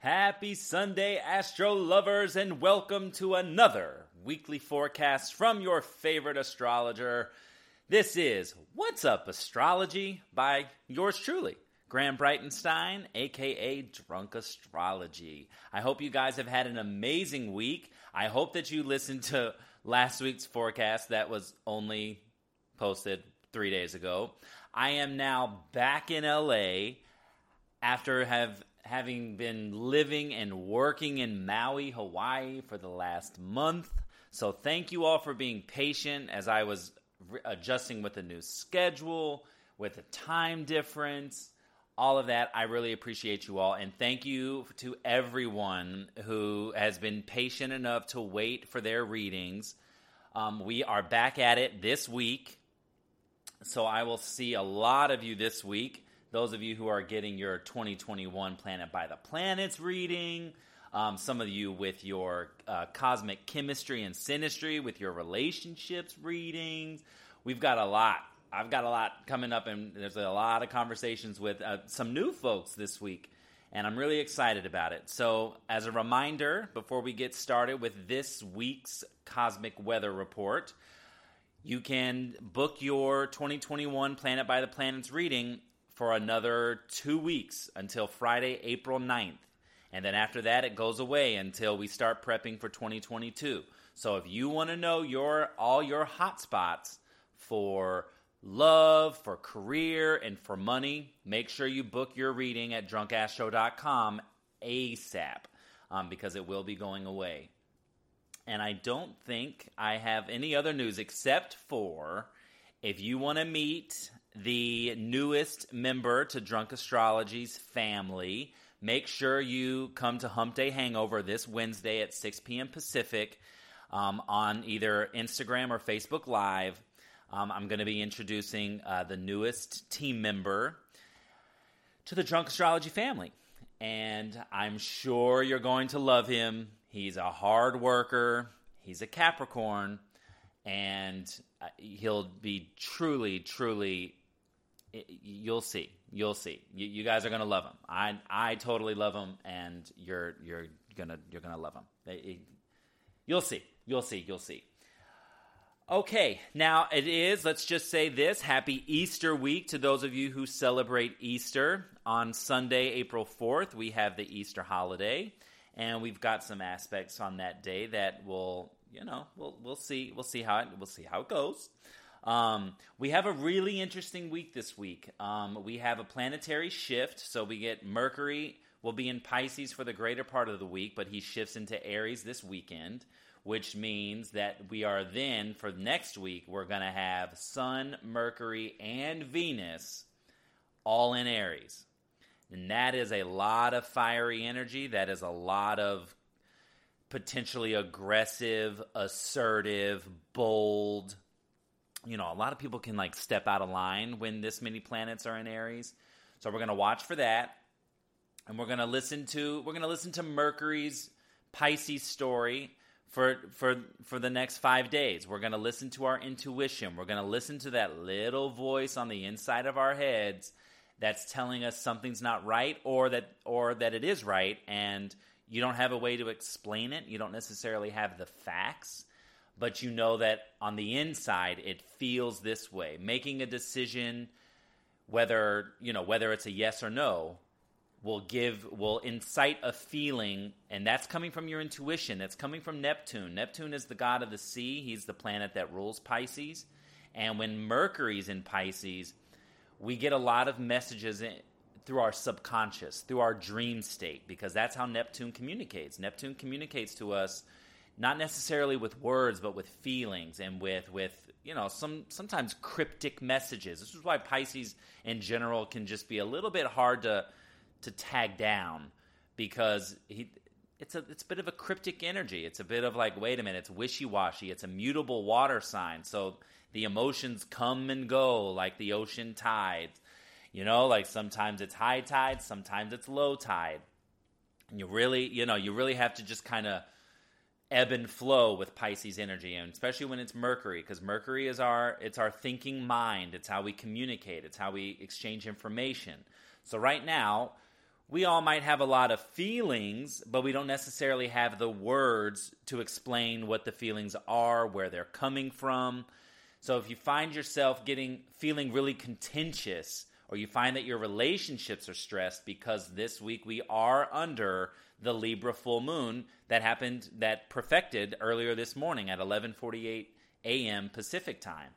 Happy Sunday, Astro lovers, and welcome to another weekly forecast from your favorite astrologer. This is What's Up Astrology by yours truly, Graham Breitenstein, aka Drunk Astrology. I hope you guys have had an amazing week. I hope that you listened to last week's forecast that was only posted three days ago. I am now back in LA after have having been living and working in Maui, Hawaii for the last month. So thank you all for being patient as I was re- adjusting with a new schedule, with a time difference, all of that. I really appreciate you all. And thank you to everyone who has been patient enough to wait for their readings. Um, we are back at it this week. So I will see a lot of you this week those of you who are getting your 2021 Planet by the Planets reading, um, some of you with your uh, cosmic chemistry and synastry, with your relationships readings. We've got a lot. I've got a lot coming up, and there's a lot of conversations with uh, some new folks this week, and I'm really excited about it. So, as a reminder, before we get started with this week's cosmic weather report, you can book your 2021 Planet by the Planets reading for another two weeks until Friday, April 9th. And then after that, it goes away until we start prepping for 2022. So if you want to know your all your hot spots for love, for career, and for money, make sure you book your reading at drunkastro.com ASAP um, because it will be going away. And I don't think I have any other news except for if you want to meet the newest member to Drunk Astrology's family. Make sure you come to Hump Day Hangover this Wednesday at 6 p.m. Pacific um, on either Instagram or Facebook Live. Um, I'm going to be introducing uh, the newest team member to the Drunk Astrology family. And I'm sure you're going to love him. He's a hard worker, he's a Capricorn, and uh, he'll be truly, truly you'll see. You'll see. You, you guys are gonna love him. I I totally love him, and you're you're gonna you're gonna love him. You'll see. You'll see. You'll see. Okay, now it is, let's just say this Happy Easter week to those of you who celebrate Easter. On Sunday, April 4th, we have the Easter holiday, and we've got some aspects on that day that will, you know, we'll, we'll see. We'll see how it, we'll see how it goes. Um, we have a really interesting week this week. Um, we have a planetary shift, so we get Mercury will be in Pisces for the greater part of the week, but he shifts into Aries this weekend, which means that we are then for next week we're going to have Sun, Mercury, and Venus all in Aries. And that is a lot of fiery energy. That is a lot of potentially aggressive, assertive, bold, you know, a lot of people can like step out of line when this many planets are in Aries. So we're going to watch for that. And we're going to listen to we're going to listen to Mercury's Pisces story for for for the next 5 days. We're going to listen to our intuition. We're going to listen to that little voice on the inside of our heads that's telling us something's not right or that or that it is right and you don't have a way to explain it. You don't necessarily have the facts but you know that on the inside it feels this way. Making a decision whether, you know, whether it's a yes or no will give will incite a feeling and that's coming from your intuition. That's coming from Neptune. Neptune is the god of the sea. He's the planet that rules Pisces. And when Mercury's in Pisces, we get a lot of messages in, through our subconscious, through our dream state, because that's how Neptune communicates. Neptune communicates to us not necessarily with words but with feelings and with with you know some sometimes cryptic messages. This is why pisces in general can just be a little bit hard to to tag down because he it's a it's a bit of a cryptic energy. It's a bit of like wait a minute it's wishy-washy. It's a mutable water sign. So the emotions come and go like the ocean tides you know like sometimes it's high tide sometimes it's low tide. And you really you know you really have to just kind of ebb and flow with Pisces energy, and especially when it's Mercury, because Mercury is our it's our thinking mind. It's how we communicate. It's how we exchange information. So right now, we all might have a lot of feelings, but we don't necessarily have the words to explain what the feelings are, where they're coming from. So if you find yourself getting feeling really contentious or you find that your relationships are stressed because this week we are under the Libra full moon that happened that perfected earlier this morning at 11:48 a.m. Pacific time.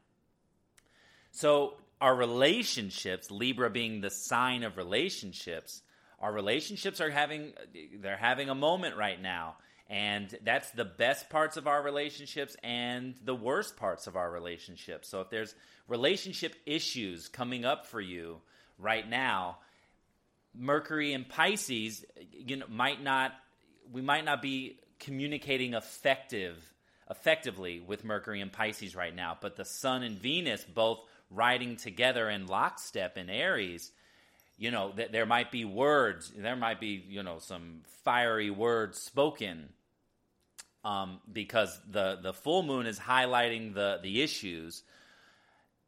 So our relationships, Libra being the sign of relationships, our relationships are having they're having a moment right now. And that's the best parts of our relationships and the worst parts of our relationships. So if there's relationship issues coming up for you right now, Mercury and Pisces, you know, might not we might not be communicating effective effectively with Mercury and Pisces right now, but the Sun and Venus both riding together in lockstep in Aries, you know, that there might be words, there might be, you know, some fiery words spoken um, because the the full moon is highlighting the the issues,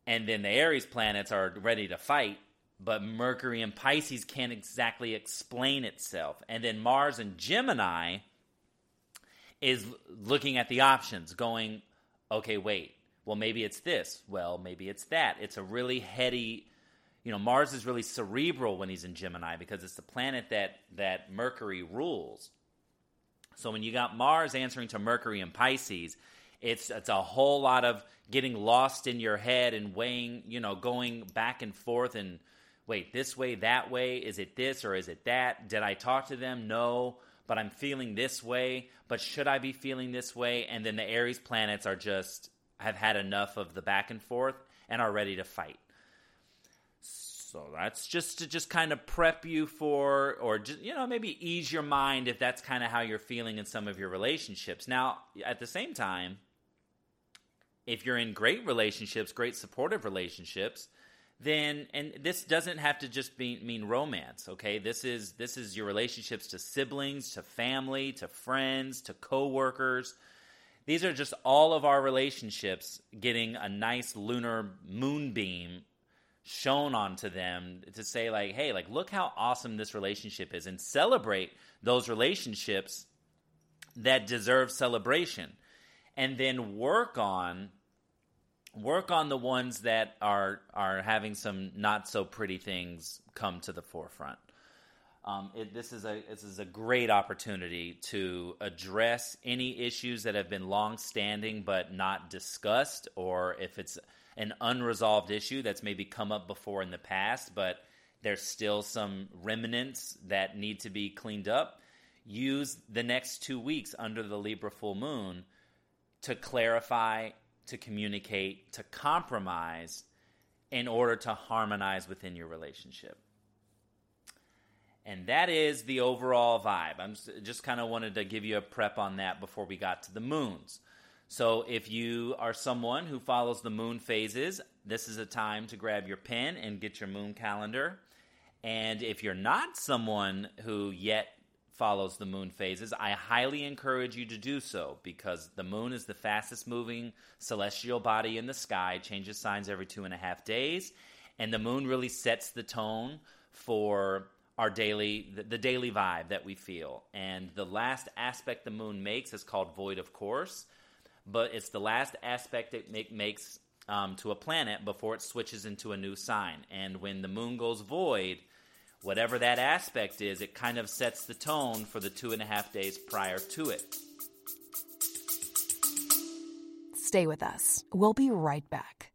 and then the Aries planets are ready to fight. But Mercury and Pisces can't exactly explain itself, and then Mars and Gemini is looking at the options, going, okay, wait, well maybe it's this, well maybe it's that. It's a really heady you know Mars is really cerebral when he's in Gemini because it's the planet that that Mercury rules. So when you got Mars answering to Mercury and Pisces, it's it's a whole lot of getting lost in your head and weighing, you know, going back and forth and wait, this way, that way, is it this or is it that? Did I talk to them? No, but I'm feeling this way, but should I be feeling this way? And then the Aries planets are just have had enough of the back and forth and are ready to fight. So that's just to just kind of prep you for, or just, you know, maybe ease your mind if that's kind of how you're feeling in some of your relationships. Now, at the same time, if you're in great relationships, great supportive relationships, then and this doesn't have to just be, mean romance okay this is this is your relationships to siblings to family to friends to coworkers these are just all of our relationships getting a nice lunar moonbeam shown onto them to say like hey like look how awesome this relationship is and celebrate those relationships that deserve celebration. And then work on work on the ones that are are having some not so pretty things come to the forefront. Um, it, this is a this is a great opportunity to address any issues that have been long standing but not discussed or if it's an unresolved issue that's maybe come up before in the past, but there's still some remnants that need to be cleaned up. Use the next two weeks under the Libra full moon to clarify, to communicate, to compromise in order to harmonize within your relationship. And that is the overall vibe. I'm just, just kind of wanted to give you a prep on that before we got to the moons. So if you are someone who follows the moon phases, this is a time to grab your pen and get your moon calendar. And if you're not someone who yet follows the moon phases, I highly encourage you to do so because the moon is the fastest moving celestial body in the sky, changes signs every two and a half days. And the moon really sets the tone for our daily the, daily vibe that we feel. And the last aspect the moon makes is called void of course but it's the last aspect it make, makes um, to a planet before it switches into a new sign. And when the moon goes void, whatever that aspect is, it kind of sets the tone for the two and a half days prior to it. Stay with us. We'll be right back.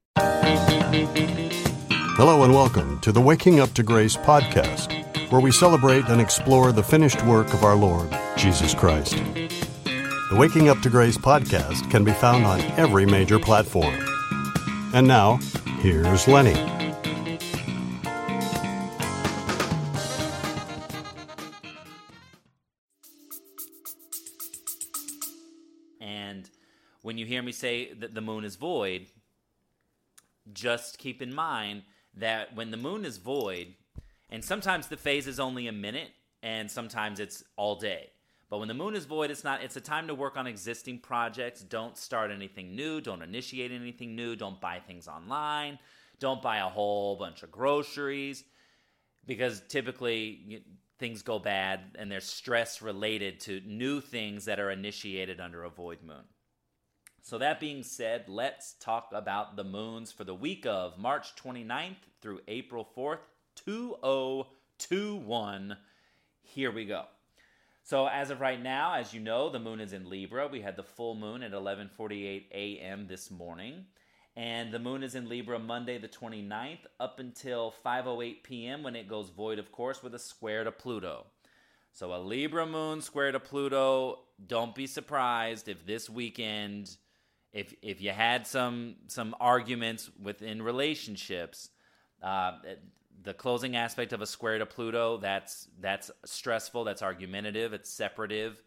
Hello, and welcome to the Waking Up to Grace podcast, where we celebrate and explore the finished work of our Lord, Jesus Christ. The Waking Up to Grace podcast can be found on every major platform. And now, here's Lenny. And when you hear me say that the moon is void, just keep in mind that when the moon is void, and sometimes the phase is only a minute, and sometimes it's all day. But when the moon is void, it's not. It's a time to work on existing projects. Don't start anything new. Don't initiate anything new. Don't buy things online. Don't buy a whole bunch of groceries because typically things go bad and there's stress related to new things that are initiated under a void moon. So, that being said, let's talk about the moons for the week of March 29th through April 4th, 2021. Here we go. So, as of right now, as you know, the moon is in Libra. We had the full moon at 11:48 a.m. this morning and the moon is in Libra Monday the 29th up until 5:08 p.m. when it goes void of course with a square to Pluto. So a Libra moon square to Pluto, don't be surprised if this weekend if if you had some some arguments within relationships, uh, the closing aspect of a square to Pluto that's that's stressful, that's argumentative, it's separative,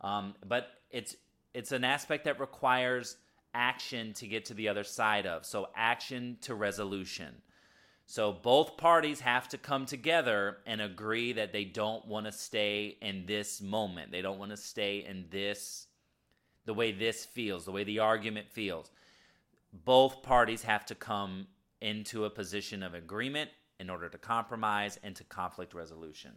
um, but it's it's an aspect that requires action to get to the other side of. So, action to resolution. So, both parties have to come together and agree that they don't want to stay in this moment. They don't want to stay in this, the way this feels, the way the argument feels. Both parties have to come into a position of agreement in order to compromise and to conflict resolution.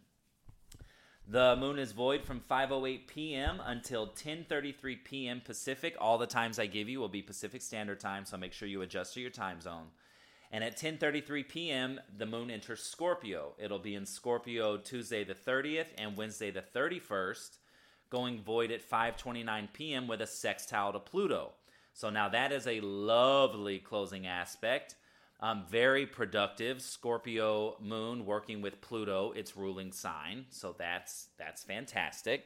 The moon is void from 5:08 p.m. until 10:33 p.m. Pacific. All the times I give you will be Pacific Standard Time, so make sure you adjust to your time zone. And at 10:33 p.m., the moon enters Scorpio. It'll be in Scorpio Tuesday the 30th and Wednesday the 31st, going void at 5:29 p.m. with a sextile to Pluto. So now that is a lovely closing aspect. Um, very productive Scorpio moon working with Pluto, its ruling sign. So that's that's fantastic.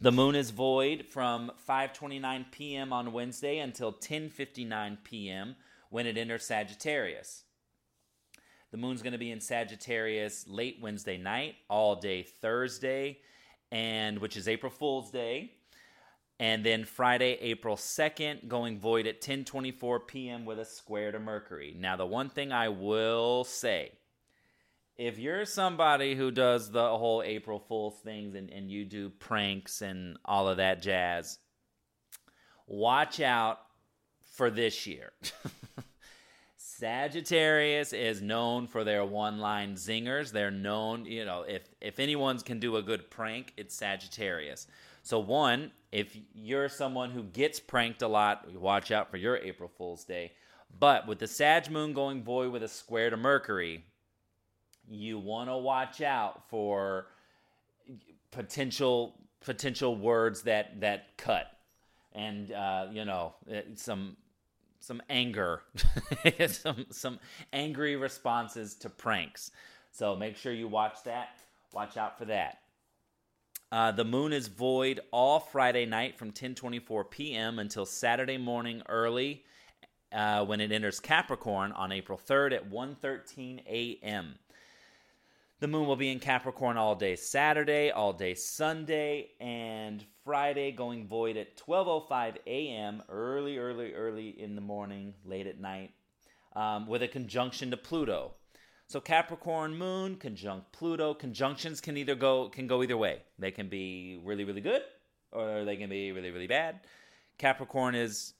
The moon is void from 5:29 p.m. on Wednesday until 10:59 p.m. when it enters Sagittarius. The moon's going to be in Sagittarius late Wednesday night, all day Thursday, and which is April Fool's Day and then Friday, April 2nd, going void at 10:24 p.m. with a square to Mercury. Now, the one thing I will say, if you're somebody who does the whole April Fool's things and, and you do pranks and all of that jazz, watch out for this year. Sagittarius is known for their one-line zingers. They're known, you know, if if anyone can do a good prank, it's Sagittarius. So one, if you're someone who gets pranked a lot, watch out for your April Fool's Day. But with the Sag Moon going void with a square to Mercury, you want to watch out for potential potential words that that cut, and uh, you know eh, some some anger, some some angry responses to pranks. So make sure you watch that. Watch out for that. Uh, the moon is void all Friday night from 10:24 p.m. until Saturday morning early uh, when it enters Capricorn on April 3rd at 1:13 a.m. The moon will be in Capricorn all day Saturday, all day Sunday, and Friday going void at 12:05 a.m. early, early, early in the morning, late at night, um, with a conjunction to Pluto. So Capricorn moon conjunct Pluto. Conjunctions can either go can go either way. They can be really really good or they can be really really bad. Capricorn is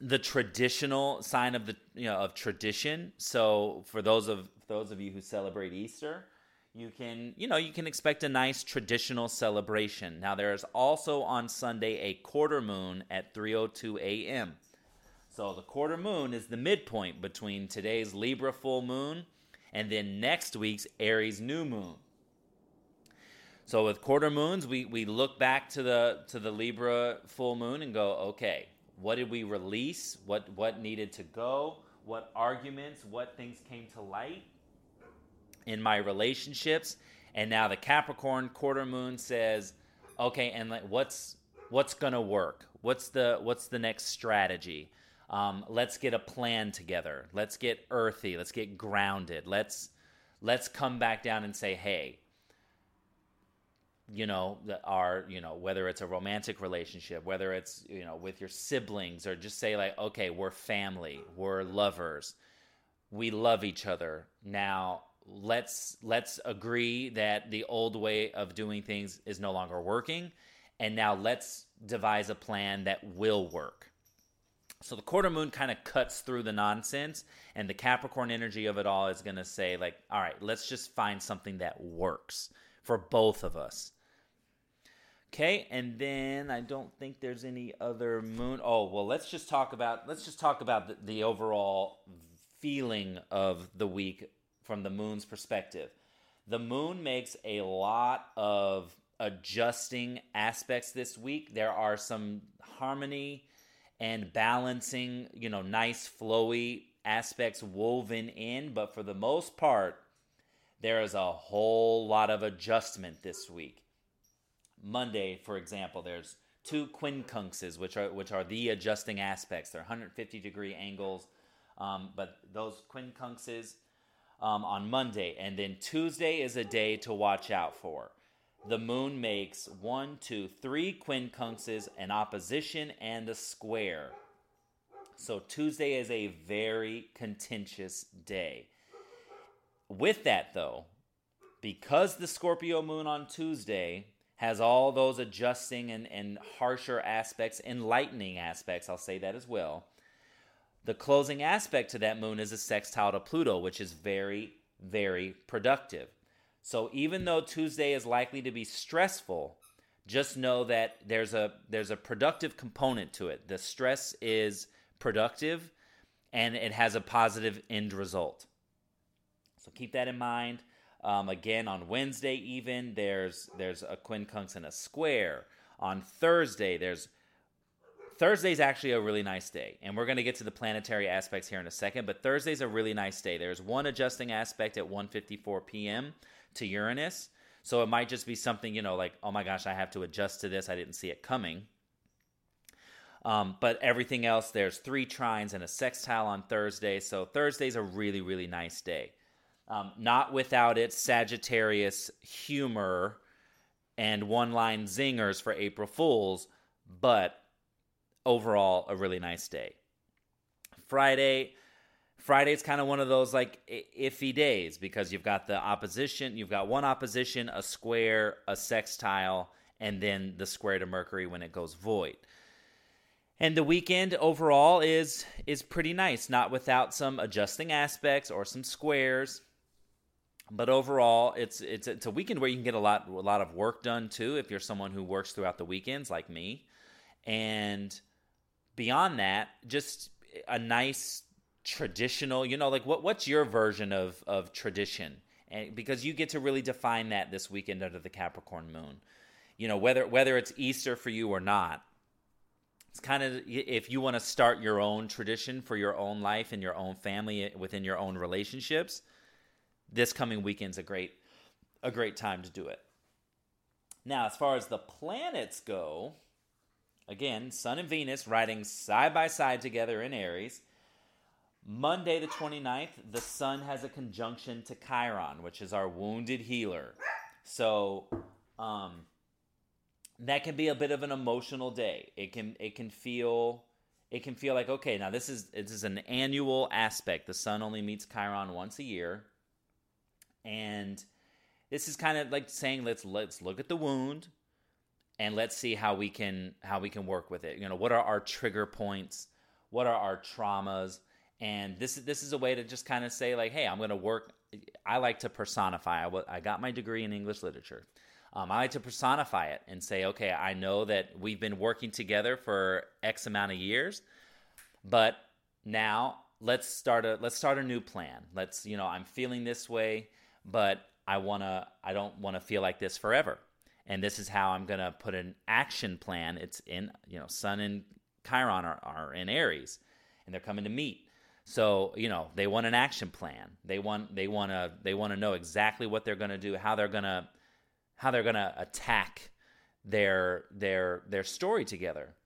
the traditional sign of the you know of tradition. So for those of those of you who celebrate Easter, you can you know you can expect a nice traditional celebration. Now there is also on Sunday a quarter moon at 3:02 a.m. So the quarter moon is the midpoint between today's Libra full moon and then next week's Aries new moon. So with quarter moons, we, we look back to the to the Libra full moon and go, okay, what did we release? What what needed to go? What arguments, what things came to light in my relationships? And now the Capricorn quarter moon says, okay, and like what's what's gonna work? What's the what's the next strategy? Um, let's get a plan together. Let's get earthy. Let's get grounded. Let's let's come back down and say, hey, you know, our you know whether it's a romantic relationship, whether it's you know with your siblings, or just say like, okay, we're family, we're lovers, we love each other. Now let's let's agree that the old way of doing things is no longer working, and now let's devise a plan that will work So the quarter moon kind of cuts through the nonsense, and the Capricorn energy of it all is going to say, like, all right, let's just find something that works for both of us. Okay, and then I don't think there's any other moon. Oh, well, let's just talk about let's just talk about the, the overall feeling of the week from the moon's perspective. The moon makes a lot of adjusting aspects this week. There are some harmony and balancing, you know, nice flowy aspects woven in, but for the most part, there is a whole lot of adjustment this week. Monday, for example, there's two quincunxes, which are which are the adjusting aspects. They're 150 degree angles, um, but those quincunxes um, on Monday, and then Tuesday is a day to watch out for. The moon makes one, two, three quincunxes, an opposition, and a square. So Tuesday is a very contentious day. With that, though, because the Scorpio moon on Tuesday has all those adjusting and, and harsher aspects, enlightening aspects, I'll say that as well. The closing aspect to that moon is a sextile to Pluto, which is very, very productive. So even though Tuesday is likely to be stressful, just know that there's a there's a productive component to it. The stress is productive and it has a positive end result. So keep that in mind. Um, again, on Wednesday, even there's there's a quincunx and a square. On Thursday, there's Thursday's actually a really nice day, and we're going to get to the planetary aspects here in a second. But Thursday's a really nice day. There's one adjusting aspect at 1:54 p.m. to Uranus, so it might just be something you know, like oh my gosh, I have to adjust to this. I didn't see it coming. Um, but everything else, there's three trines and a sextile on Thursday, so Thursday's a really really nice day. Um, not without its Sagittarius humor and one line zingers for April Fools, but overall, a really nice day. Friday. Friday's kind of one of those like iffy days because you've got the opposition, you've got one opposition, a square, a sextile, and then the square to Mercury when it goes void. And the weekend overall is is pretty nice, not without some adjusting aspects or some squares but overall, it's it's it's a weekend where you can get a lot a lot of work done too if you're someone who works throughout the weekends like me. And beyond that, just a nice traditional, you know, like what what's your version of of tradition? And because you get to really define that this weekend under the Capricorn moon. You know, whether whether it's Easter for you or not. It's kind of if you want to start your own tradition for your own life and your own family eh, within your own relationships this coming weekend's a great a great time to do it. Now, as far as the planets go, again, Sun and Venus riding side by side together in Aries. Monday the 29th, the Sun has a conjunction to Chiron, which is our wounded healer. So, um, that can be a bit of an emotional day. It can it can feel it can feel like okay, now this is this is an annual aspect. The Sun only meets Chiron once a year and this is kind of like saying let's let's look at the wound and let's see how we can how we can work with it you know what are our trigger points what are our traumas and this is this is a way to just kind of say like hey i'm going to work i like to personify I, I got my degree in english literature um, i like to personify it and say okay i know that we've been working together for x amount of years but now let's start a let's start a new plan let's you know i'm feeling this way but I want to I don't want to feel like this forever. And this is how I'm going to put an action plan. It's in, you know, Sun and Chiron are, are in Aries and they're coming to meet. So, you know, they want an action plan. They want they want to they want to know exactly what they're going to do, how they're going to how they're going to attack their their their story together.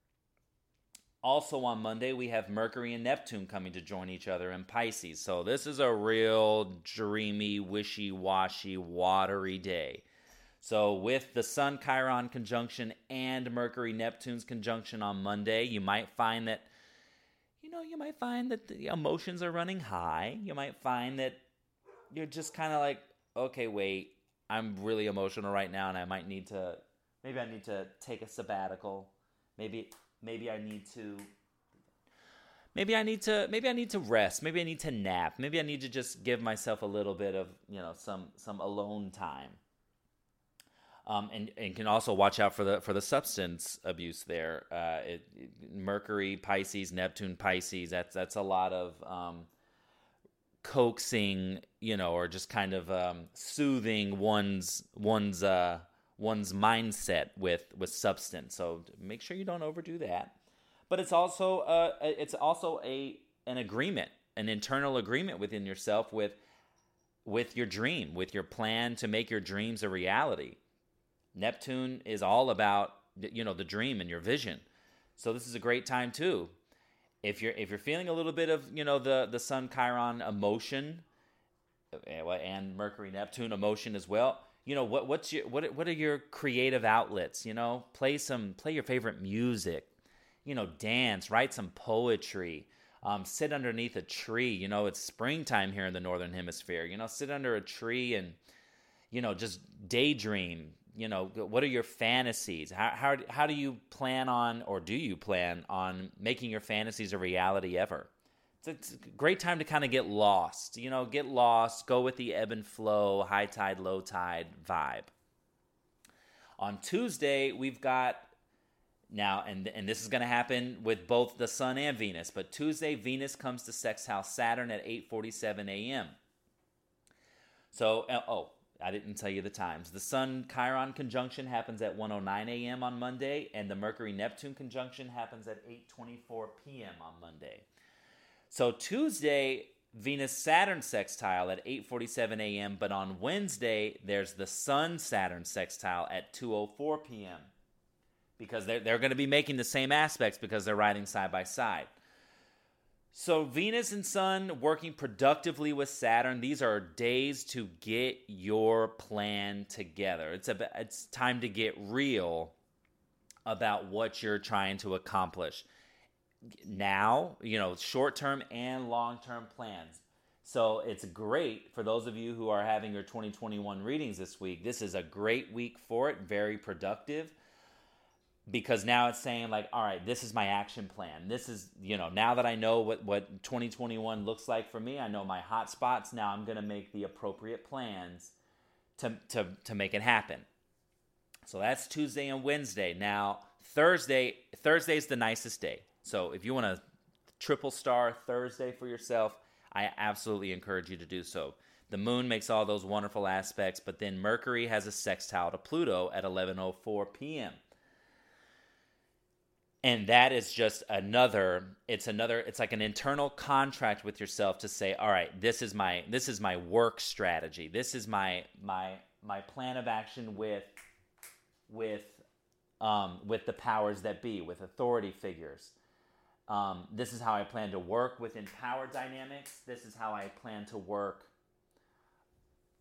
Also on Monday, we have Mercury and Neptune coming to join each other in Pisces. So this is a real dreamy, wishy washy, watery day. So with the Sun Chiron conjunction and Mercury Neptune's conjunction on Monday, you might find that you know, you might find that the emotions are running high. You might find that you're just kind of like, okay, wait, I'm really emotional right now and I might need to maybe I need to take a sabbatical. Maybe maybe I need to. maybe I need to maybe I need to rest, maybe I need to nap, maybe I need to just give myself a little bit of, you know, some some alone time. Um, and and can also watch out for the for the substance abuse there. Uh, it, Mercury, Pisces, Neptune, Pisces. That's that's a lot of um, coaxing, you know, or just kind of um, soothing one's one's uh, one's mindset with with substance. So make sure you don't overdo that. But it's also uh, it's also a an agreement, an internal agreement within yourself with with your dream, with your plan to make your dreams a reality. Neptune is all about you know the dream and your vision. So this is a great time too if you're if you're feeling a little bit of you know the the Sun Chiron emotion, eh, and Mercury Neptune emotion as well. You know what what's your what what are your creative outlets? You know, play some play your favorite music. You know, dance, write some poetry. Um, sit underneath a tree. You know, it's springtime here in the northern hemisphere. You know, sit under a tree and you know just daydream you know what are your fantasies? How, how, how do you plan on or do you plan on making your fantasies a reality ever? It's a, it's a great time to kind of get lost you know get lost go with the ebb and flow high tide low tide vibe. On tuesday we've got now and and this is going to happen with both the sun and venus but tuesday venus comes to sextile saturn at 8:47 a.m. so uh, oh I didn't tell you the times. The Sun Chiron conjunction happens at 1:09 a.m. on Monday, and the Mercury Neptune conjunction happens at 8:24 p.m. on Monday. So Tuesday, Venus Saturn sextile at 8:47 a.m., but on Wednesday there's the Sun Saturn sextile at 2:04 p.m. Because they're, they're going to be making the same aspects because they're riding side by side. So Venus and Sun working productively with Saturn. These are days to get your plan together. It's a it's time to get real about what you're trying to accomplish. Now, you know, short-term and long-term plans. So it's great for those of you who are having your 2021 readings this week. This is a great week for it, very productive because now it's saying like all right this is my action plan. This is you know now that i know what what 2021 looks like for me i know my hot spots now i'm going to make the appropriate plans to to to make it happen. So that's tuesday and wednesday. Now thursday thursday is the nicest day. So if you want to triple star thursday for yourself i absolutely encourage you to do so. The moon makes all those wonderful aspects but then mercury has a sextile to pluto at 11:04 p.m and that is just another it's another it's like an internal contract with yourself to say all right this is my this is my work strategy. This is my my my plan of action with with um, with the powers that be with authority figures. Um, this is how i plan to work within power dynamics. This is how i plan to work.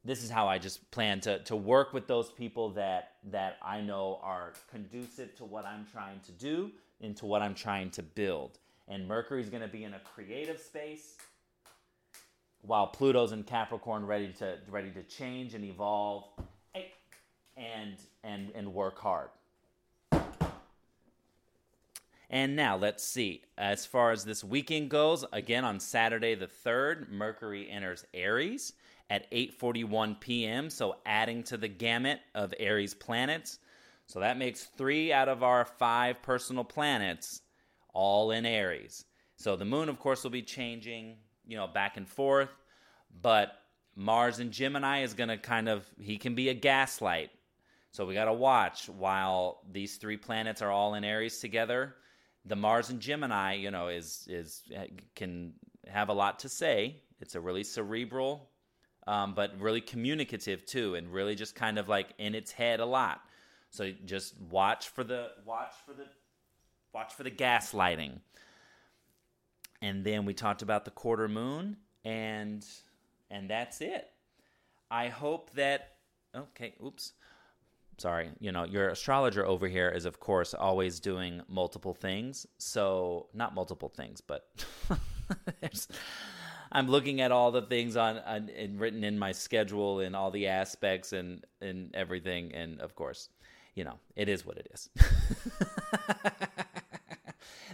This is how I just plan to, to work with those people that that I know are conducive to what I'm trying to do, into what I'm trying to build. And Mercury's going to be in a creative space while Pluto's in Capricorn ready to ready to change and evolve and and and work hard. And now let's see. As far as this weekend goes, again on Saturday the 3rd, Mercury enters Aries at 8:41 p.m., so adding to the gamut of Aries planets. So that makes three out of our five personal planets all in Aries. So the moon, of course, will be changing, you know, back and forth, but Mars in Gemini is going to kind of, he can be a gaslight. So we got to watch while these three planets are all in Aries together. The Mars in Gemini, you know, is is can have a lot to say. It's a really cerebral, um, but really communicative too, and really just kind of like in its head a lot. So just watch for the watch for the watch for the gaslighting. And then we talked about the quarter moon and and that's it. I hope that okay, oops. Sorry, you know, your astrologer over here is of course always doing multiple things. So, not multiple things, but I'm looking at all the things on, on and written in my schedule and all the aspects and and everything and of course you know, it is what it is.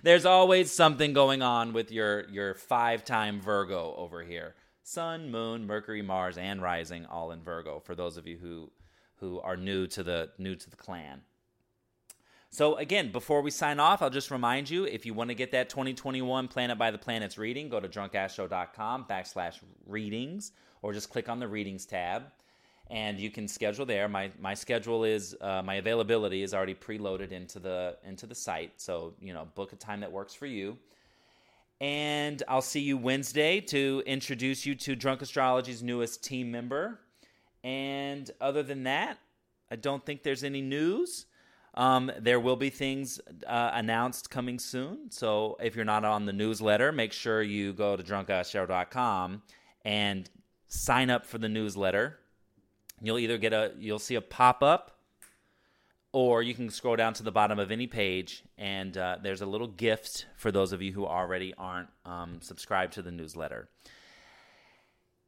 There's always something going on with your your five-time Virgo over here. Sun, Moon, Mercury, Mars, and Rising all in Virgo. For those of you who who are new to the new to the clan. So again, before we sign off, I'll just remind you if you want to get that 2021 Planet by the Planets reading, go to drunkastro.com backslash readings, or just click on the readings tab, and you can schedule there. My my schedule is uh, my availability is already preloaded into the into the site, so you know book a time that works for you. And I'll see you Wednesday to introduce you to Drunk Astrology's newest team member. And other than that, I don't think there's any news. Um, there will be things uh, announced coming soon. So if you're not on the newsletter, make sure you go to drunkastro.com and sign up for the newsletter. You'll either get a you'll see a pop up, or you can scroll down to the bottom of any page, and uh, there's a little gift for those of you who already aren't um, subscribed to the newsletter.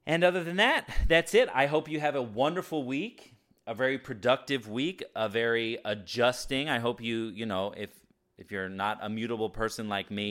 And other than that, that's it. I hope you have a wonderful week a very productive week, a very adjusting. I hope you, you know, if if you're not a mutable person like me,